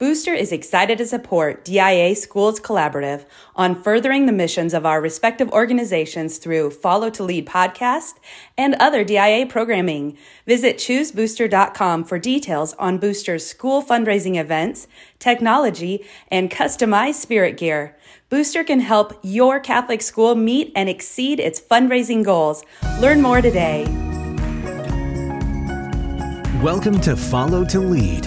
Booster is excited to support DIA Schools Collaborative on furthering the missions of our respective organizations through Follow to Lead podcast and other DIA programming. Visit choosebooster.com for details on Booster's school fundraising events, technology, and customized spirit gear. Booster can help your Catholic school meet and exceed its fundraising goals. Learn more today. Welcome to Follow to Lead,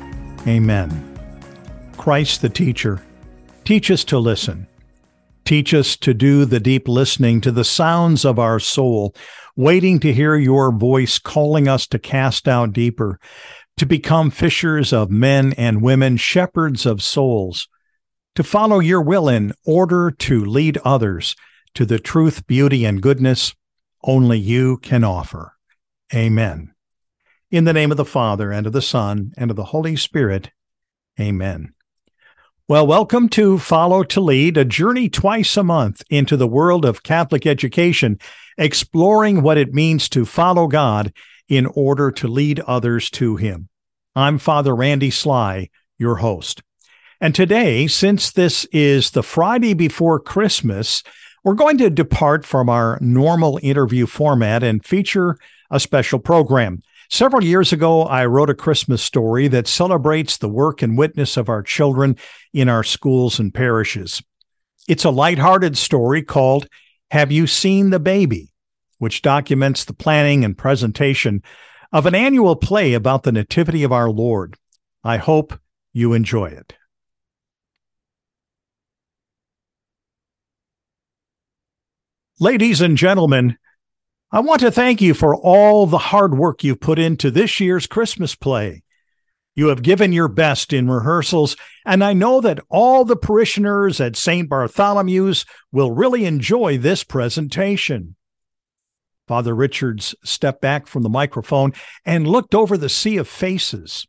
Amen. Christ the teacher, teach us to listen. Teach us to do the deep listening to the sounds of our soul, waiting to hear your voice calling us to cast out deeper, to become fishers of men and women, shepherds of souls, to follow your will in order to lead others to the truth, beauty, and goodness only you can offer. Amen. In the name of the Father, and of the Son, and of the Holy Spirit. Amen. Well, welcome to Follow to Lead, a journey twice a month into the world of Catholic education, exploring what it means to follow God in order to lead others to Him. I'm Father Randy Sly, your host. And today, since this is the Friday before Christmas, we're going to depart from our normal interview format and feature a special program. Several years ago, I wrote a Christmas story that celebrates the work and witness of our children in our schools and parishes. It's a lighthearted story called Have You Seen the Baby? which documents the planning and presentation of an annual play about the Nativity of our Lord. I hope you enjoy it. Ladies and gentlemen, I want to thank you for all the hard work you've put into this year's Christmas play. You have given your best in rehearsals, and I know that all the parishioners at St. Bartholomew's will really enjoy this presentation. Father Richards stepped back from the microphone and looked over the sea of faces.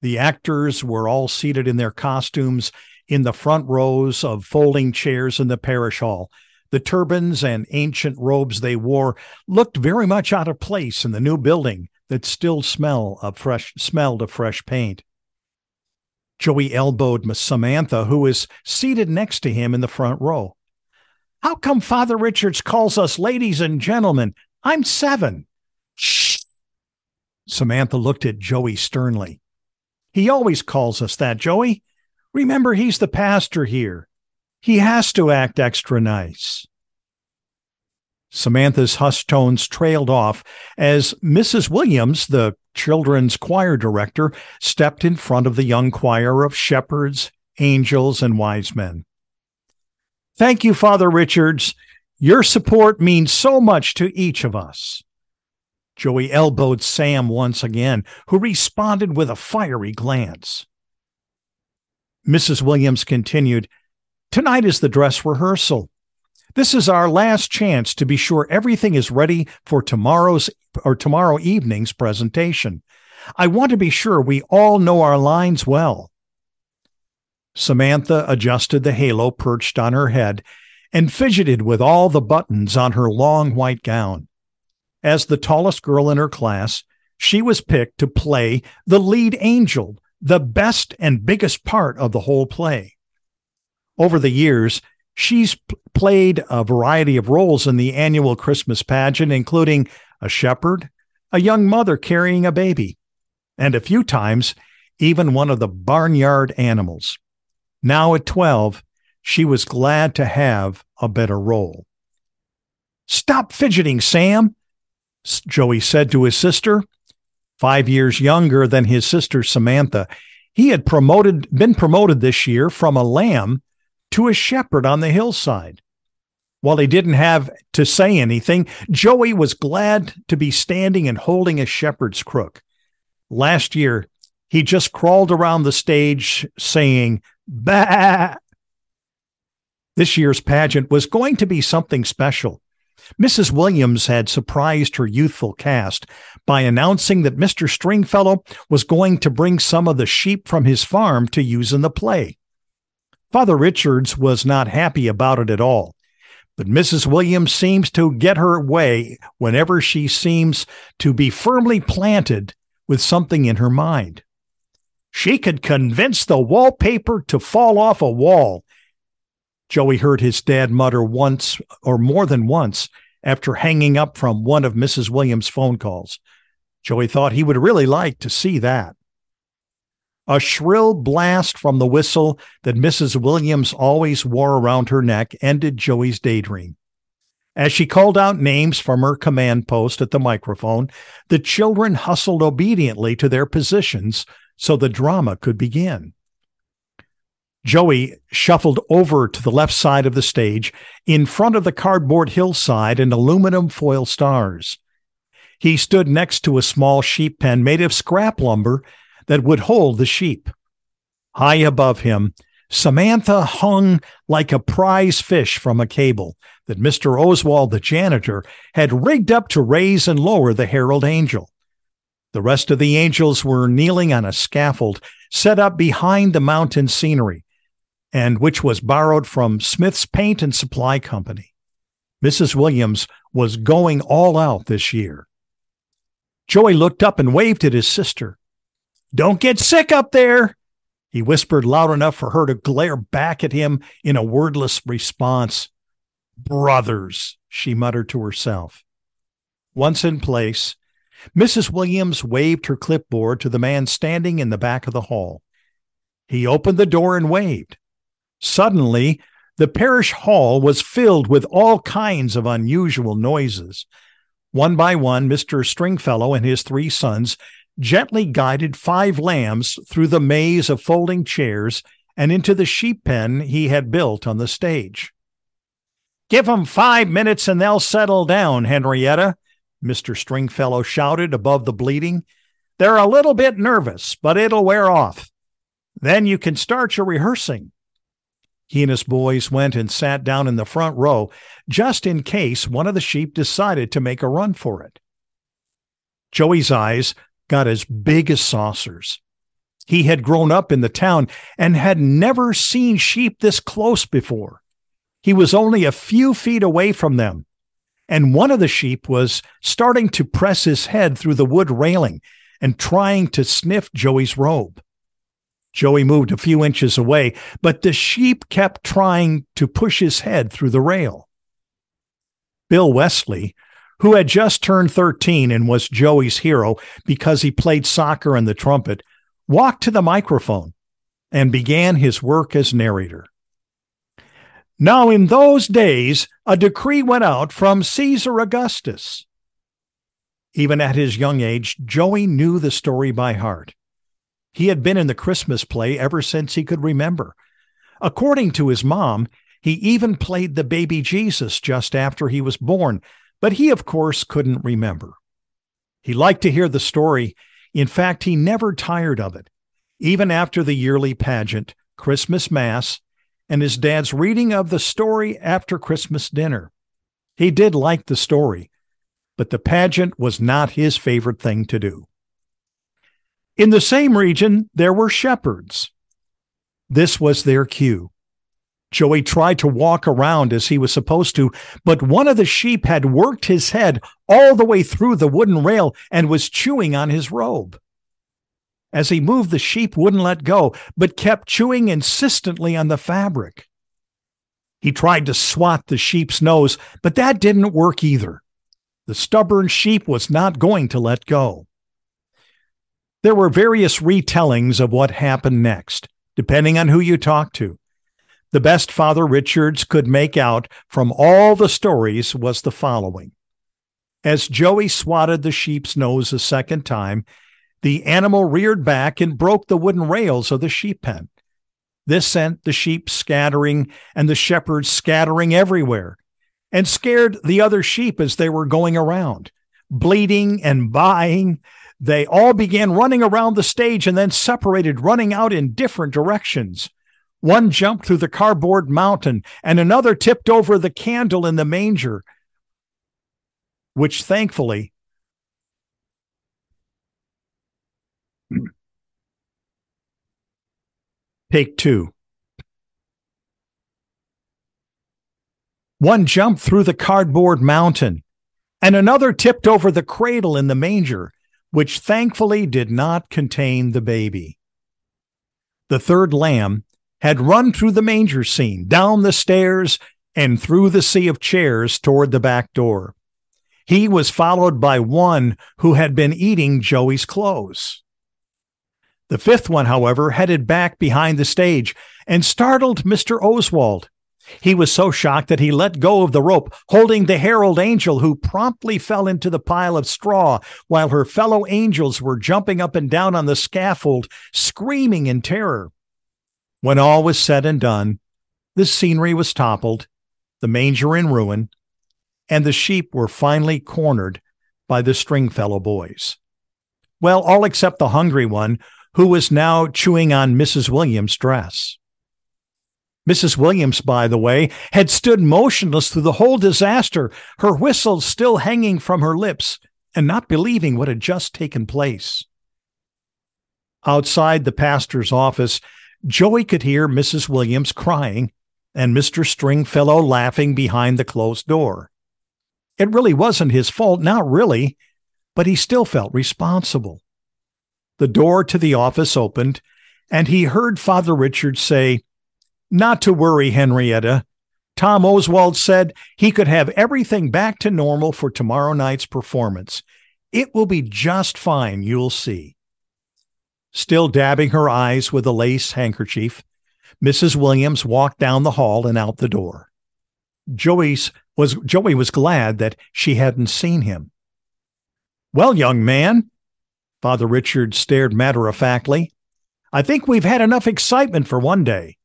The actors were all seated in their costumes in the front rows of folding chairs in the parish hall the turbans and ancient robes they wore looked very much out of place in the new building that still smell of fresh smelled of fresh paint. Joey elbowed Miss Samantha, who was seated next to him in the front row. How come Father Richards calls us ladies and gentlemen? I'm seven. Shh. Samantha looked at Joey sternly. He always calls us that, Joey. Remember, he's the pastor here. He has to act extra nice. Samantha's hushed tones trailed off as Mrs. Williams, the children's choir director, stepped in front of the young choir of shepherds, angels, and wise men. Thank you, Father Richards. Your support means so much to each of us. Joey elbowed Sam once again, who responded with a fiery glance. Mrs. Williams continued, Tonight is the dress rehearsal. This is our last chance to be sure everything is ready for tomorrow's or tomorrow evening's presentation. I want to be sure we all know our lines well. Samantha adjusted the halo perched on her head and fidgeted with all the buttons on her long white gown. As the tallest girl in her class, she was picked to play the lead angel, the best and biggest part of the whole play. Over the years, she's p- played a variety of roles in the annual Christmas pageant, including a shepherd, a young mother carrying a baby, and a few times, even one of the barnyard animals. Now at 12, she was glad to have a better role. Stop fidgeting, Sam, Joey said to his sister. Five years younger than his sister Samantha, he had promoted, been promoted this year from a lamb to a shepherd on the hillside. While he didn't have to say anything, Joey was glad to be standing and holding a shepherd's crook. Last year, he just crawled around the stage saying, Bah! This year's pageant was going to be something special. Mrs. Williams had surprised her youthful cast by announcing that Mr. Stringfellow was going to bring some of the sheep from his farm to use in the play. Father Richards was not happy about it at all, but Mrs. Williams seems to get her way whenever she seems to be firmly planted with something in her mind. She could convince the wallpaper to fall off a wall Joey heard his dad mutter once or more than once after hanging up from one of Mrs. Williams' phone calls. Joey thought he would really like to see that. A shrill blast from the whistle that Mrs. Williams always wore around her neck ended Joey's daydream. As she called out names from her command post at the microphone, the children hustled obediently to their positions so the drama could begin. Joey shuffled over to the left side of the stage in front of the cardboard hillside and aluminum foil stars. He stood next to a small sheep pen made of scrap lumber that would hold the sheep. High above him, Samantha hung like a prize fish from a cable that Mr. Oswald, the janitor, had rigged up to raise and lower the herald angel. The rest of the angels were kneeling on a scaffold set up behind the mountain scenery, and which was borrowed from Smith's Paint and Supply Company. Mrs. Williams was going all out this year. Joey looked up and waved at his sister. Don't get sick up there, he whispered loud enough for her to glare back at him in a wordless response. Brothers, she muttered to herself. Once in place, Mrs. Williams waved her clipboard to the man standing in the back of the hall. He opened the door and waved. Suddenly, the parish hall was filled with all kinds of unusual noises. One by one, Mr. Stringfellow and his three sons gently guided five lambs through the maze of folding chairs and into the sheep pen he had built on the stage. Give 'em five minutes and they'll settle down, Henrietta, Mr. Stringfellow shouted above the bleating. They're a little bit nervous, but it'll wear off. Then you can start your rehearsing. He and his boys went and sat down in the front row just in case one of the sheep decided to make a run for it. Joey's eyes got as big as saucers. He had grown up in the town and had never seen sheep this close before. He was only a few feet away from them, and one of the sheep was starting to press his head through the wood railing and trying to sniff Joey's robe. Joey moved a few inches away, but the sheep kept trying to push his head through the rail. Bill Wesley, who had just turned 13 and was Joey's hero because he played soccer and the trumpet, walked to the microphone and began his work as narrator. Now, in those days, a decree went out from Caesar Augustus. Even at his young age, Joey knew the story by heart. He had been in the Christmas play ever since he could remember. According to his mom, he even played the baby Jesus just after he was born, but he, of course, couldn't remember. He liked to hear the story. In fact, he never tired of it, even after the yearly pageant, Christmas Mass, and his dad's reading of the story after Christmas dinner. He did like the story, but the pageant was not his favorite thing to do. In the same region, there were shepherds. This was their cue. Joey tried to walk around as he was supposed to, but one of the sheep had worked his head all the way through the wooden rail and was chewing on his robe. As he moved, the sheep wouldn't let go, but kept chewing insistently on the fabric. He tried to swat the sheep's nose, but that didn't work either. The stubborn sheep was not going to let go. There were various retellings of what happened next, depending on who you talked to. The best Father Richards could make out from all the stories was the following. As Joey swatted the sheep's nose a second time, the animal reared back and broke the wooden rails of the sheep pen. This sent the sheep scattering and the shepherds scattering everywhere and scared the other sheep as they were going around, bleating and baaing They all began running around the stage and then separated, running out in different directions. One jumped through the cardboard mountain, and another tipped over the candle in the manger, which thankfully Take two. One jumped through the cardboard mountain, and another tipped over the cradle in the manger, which thankfully did not contain the baby. The third lamb had run through the manger scene, down the stairs, and through the sea of chairs toward the back door. He was followed by one who had been eating Joey's clothes. The fifth one, however, headed back behind the stage and startled Mr. Oswald. He was so shocked that he let go of the rope, holding the herald angel, who promptly fell into the pile of straw while her fellow angels were jumping up and down on the scaffold, screaming in terror. When all was said and done, the scenery was toppled, the manger in ruin, and the sheep were finally cornered by the Stringfellow boys. Well, all except the hungry one, who was now chewing on Mrs. Williams' dress. Mrs. Williams, by the way, had stood motionless through the whole disaster, her whistle still hanging from her lips, and not believing what had just taken place. Outside the pastor's office, Joey could hear Mrs. Williams crying and Mr. Stringfellow laughing behind the closed door. It really wasn't his fault, not really, but he still felt responsible. The door to the office opened, and he heard Father Richard say, Not to worry, Henrietta. Tom Oswald said he could have everything back to normal for tomorrow night's performance. It will be just fine, you'll see. Still dabbing her eyes with a lace handkerchief, Mrs. Williams walked down the hall and out the door. Joey's was Joey was glad that she hadn't seen him. Well, young man, Father Richard stared matter of factly, I think we've had enough excitement for one day.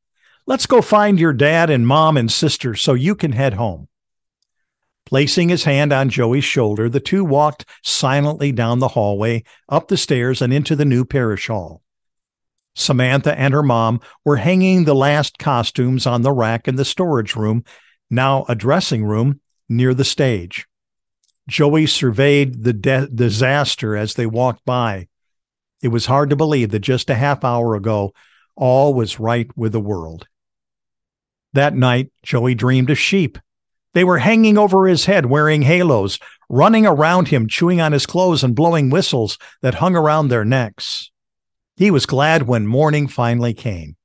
Let's go find your dad and mom and sister so you can head home. Placing his hand on Joey's shoulder, the two walked silently down the hallway, up the stairs, and into the new parish hall. Samantha and her mom were hanging the last costumes on the rack in the storage room, now a dressing room, near the stage. Joey surveyed the de- disaster as they walked by. It was hard to believe that just a half hour ago, all was right with the world. That night, Joey dreamed of sheep they were hanging over his head wearing halos, running around him, chewing on his clothes and blowing whistles that hung around their necks. He was glad when morning finally came.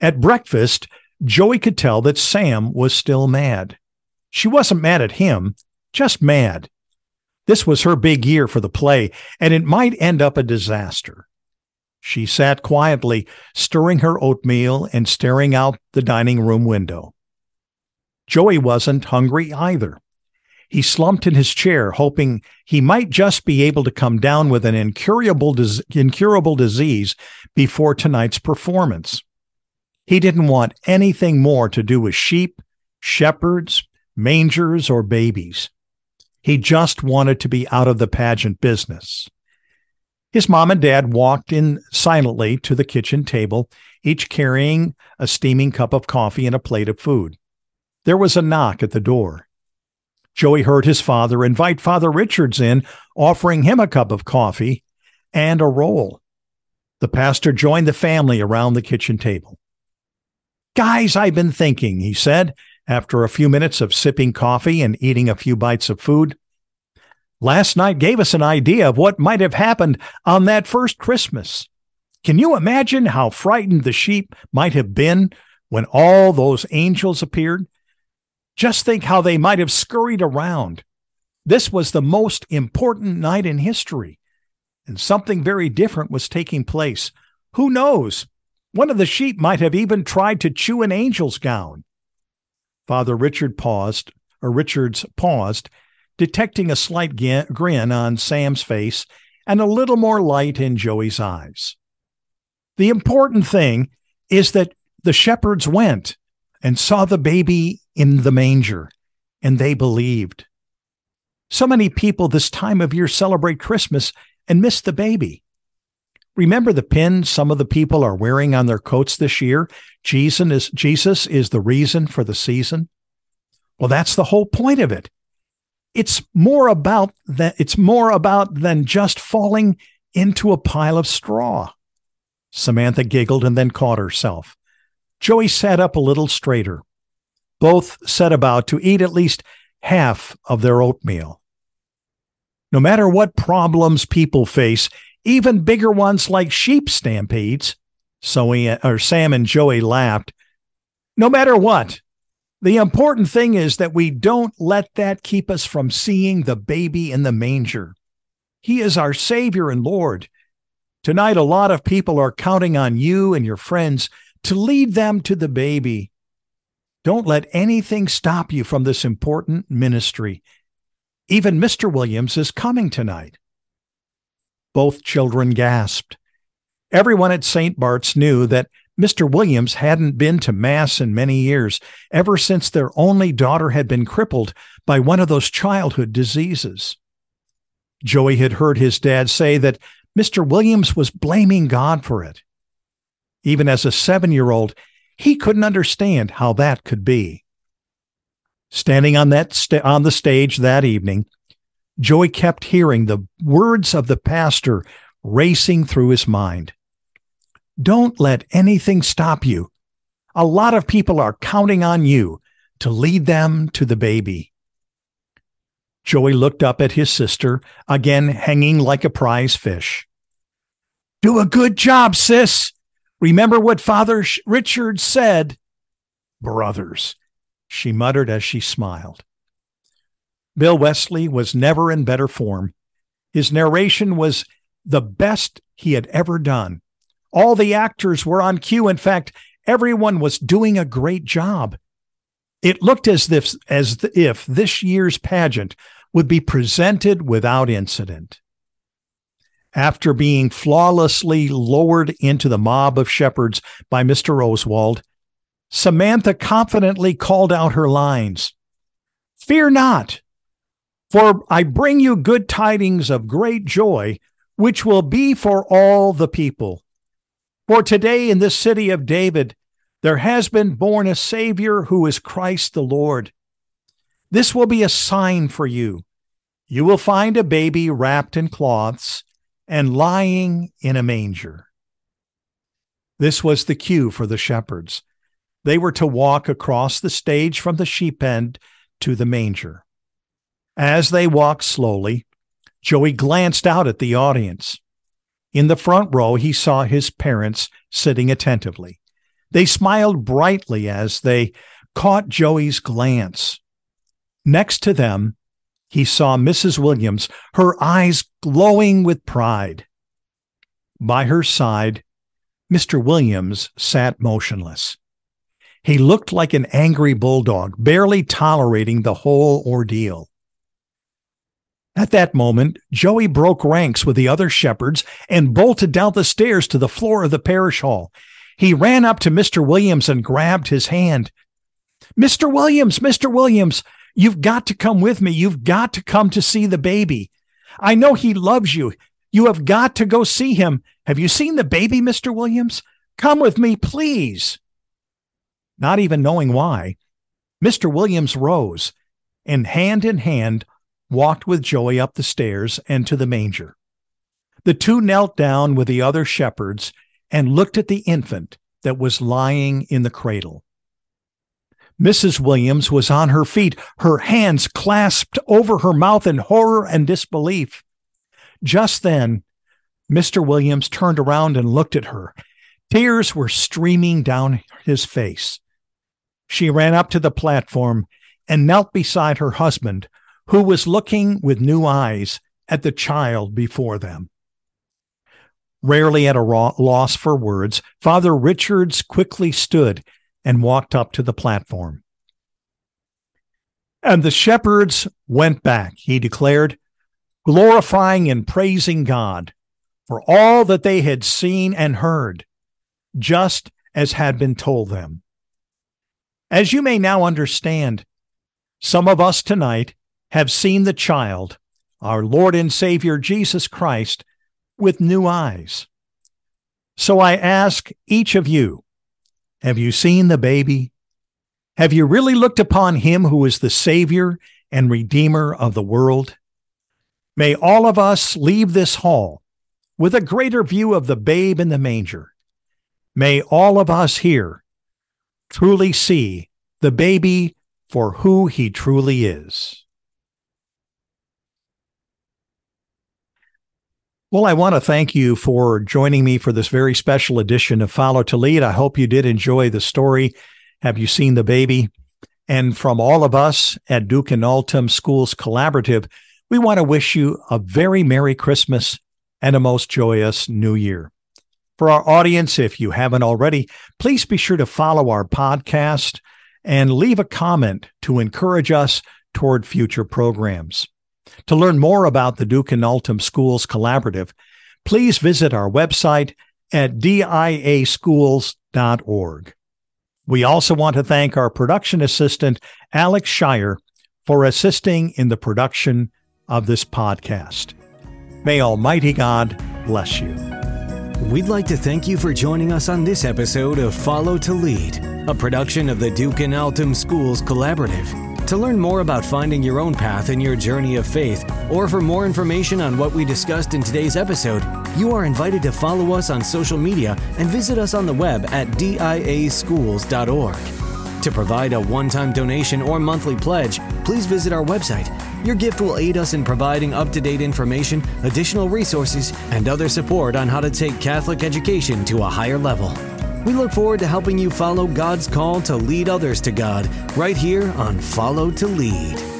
At breakfast, Joey could tell that Sam was still mad. She wasn't mad at him, just mad. This was her big year for the play, and it might end up a disaster. She sat quietly, stirring her oatmeal and staring out the dining room window. Joey wasn't hungry either. He slumped in his chair, hoping he might just be able to come down with an incurable, incurable disease before tonight's performance. He didn't want anything more to do with sheep, shepherds, mangers, or babies. He just wanted to be out of the pageant business. His mom and dad walked in silently to the kitchen table, each carrying a steaming cup of coffee and a plate of food. There was a knock at the door. Joey heard his father invite Father Richards in, offering him a cup of coffee and a roll. The pastor joined the family around the kitchen table. Guys, I've been thinking, he said, after a few minutes of sipping coffee and eating a few bites of food. Last night gave us an idea of what might have happened on that first Christmas. Can you imagine how frightened the sheep might have been when all those angels appeared just think how they might have scurried around. This was the most important night in history, and something very different was taking place. Who knows? One of the sheep might have even tried to chew an angel's gown. Father Richard paused, or Richards paused, detecting a slight grin on Sam's face and a little more light in Joey's eyes. The important thing is that the shepherds went and saw the baby in the manger, and they believed. So many people this time of year celebrate Christmas and miss the baby. Remember the pin some of the people are wearing on their coats this year? Jesus is, Jesus is the reason for the season. Well, that's the whole point of it. It's more about that. It's more about than just falling into a pile of straw. Samantha giggled and then caught herself. Joey sat up a little straighter. Both set about to eat at least half of their oatmeal. No matter what problems people face, even bigger ones like sheep stampedes, so we, or Sam and Joey laughed. No matter what, the important thing is that we don't let that keep us from seeing the baby in the manger. He is our Savior and Lord. Tonight, a lot of people are counting on you and your friends to lead them to the baby. Don't let anything stop you from this important ministry. Even Mr. Williams is coming tonight. Both children gasped. Everyone at St. Bart's knew that Mr. Williams hadn't been to Mass in many years, ever since their only daughter had been crippled by one of those childhood diseases. Joey had heard his dad say that Mr. Williams was blaming God for it. Even as a seven year old, he couldn't understand how that could be. Standing on that st- on the stage that evening, Joey kept hearing the words of the pastor racing through his mind. Don't let anything stop you. A lot of people are counting on you to lead them to the baby. Joey looked up at his sister, again hanging like a prize fish. Do a good job, sis. Remember what Father Richard said. Brothers, she muttered as she smiled. Bill Wesley was never in better form. His narration was the best he had ever done. All the actors were on cue. In fact, everyone was doing a great job. It looked as if, as if this year's pageant would be presented without incident. After being flawlessly lowered into the mob of shepherds by Mr. Oswald, Samantha confidently called out her lines Fear not, for I bring you good tidings of great joy, which will be for all the people. For today in this city of David, there has been born a Savior who is Christ the Lord. This will be a sign for you. You will find a baby wrapped in cloths and lying in a manger. This was the cue for the shepherds. They were to walk across the stage from the sheep pen to the manger. As they walked slowly, Joey glanced out at the audience. In the front row, he saw his parents sitting attentively. They smiled brightly as they caught Joey's glance. Next to them, he saw Mrs. Williams, her eyes glowing with pride. By her side, Mr. Williams sat motionless. He looked like an angry bulldog, barely tolerating the whole ordeal. At that moment, Joey broke ranks with the other shepherds and bolted down the stairs to the floor of the parish hall. He ran up to Mr. Williams and grabbed his hand. Mr. Williams, Mr. Williams, you've got to come with me. You've got to come to see the baby. I know he loves you. You have got to go see him. Have you seen the baby, Mr. Williams? Come with me, please. Not even knowing why, Mr. Williams rose and hand in hand walked with Joey up the stairs and to the manger. The two knelt down with the other shepherds and looked at the infant that was lying in the cradle. Mrs. Williams was on her feet, her hands clasped over her mouth in horror and disbelief. Just then, Mr. Williams turned around and looked at her. Tears were streaming down his face. She ran up to the platform and knelt beside her husband, who was looking with new eyes at the child before them. Rarely at a loss for words, Father Richards quickly stood and walked up to the platform. And the shepherds went back, he declared, glorifying and praising God for all that they had seen and heard, just as had been told them. As you may now understand, some of us tonight have seen the child, our Lord and Savior Jesus Christ, with new eyes. So I ask each of you Have you seen the baby? Have you really looked upon him who is the Savior and Redeemer of the world? May all of us leave this hall with a greater view of the babe in the manger. May all of us here truly see the baby for who he truly is. Well, I want to thank you for joining me for this very special edition of Follow to Lead. I hope you did enjoy the story. Have you seen the baby? And from all of us at Duc in Altum Schools Collaborative, we want to wish you a very Merry Christmas and a most joyous New Year. For our audience, if you haven't already, please be sure to follow our podcast and leave a comment to encourage us toward future programs. To learn more about the Duc in Altum Schools Collaborative, please visit our website at diaschools.org. We also want to thank our production assistant, Alex Shire, for assisting in the production of this podcast. May Almighty God bless you. We'd like to thank you for joining us on this episode of Follow to Lead, a production of the Duc in Altum Schools Collaborative. To learn more about finding your own path in your journey of faith, or for more information on what we discussed in today's episode, you are invited to follow us on social media and visit us on the web at diaschools.org. To provide a one time donation or monthly pledge, please visit our website. Your gift will aid us in providing up to date information, additional resources, and other support on how to take Catholic education to a higher level. We look forward to helping you follow God's call to lead others to God right here on Follow to Lead.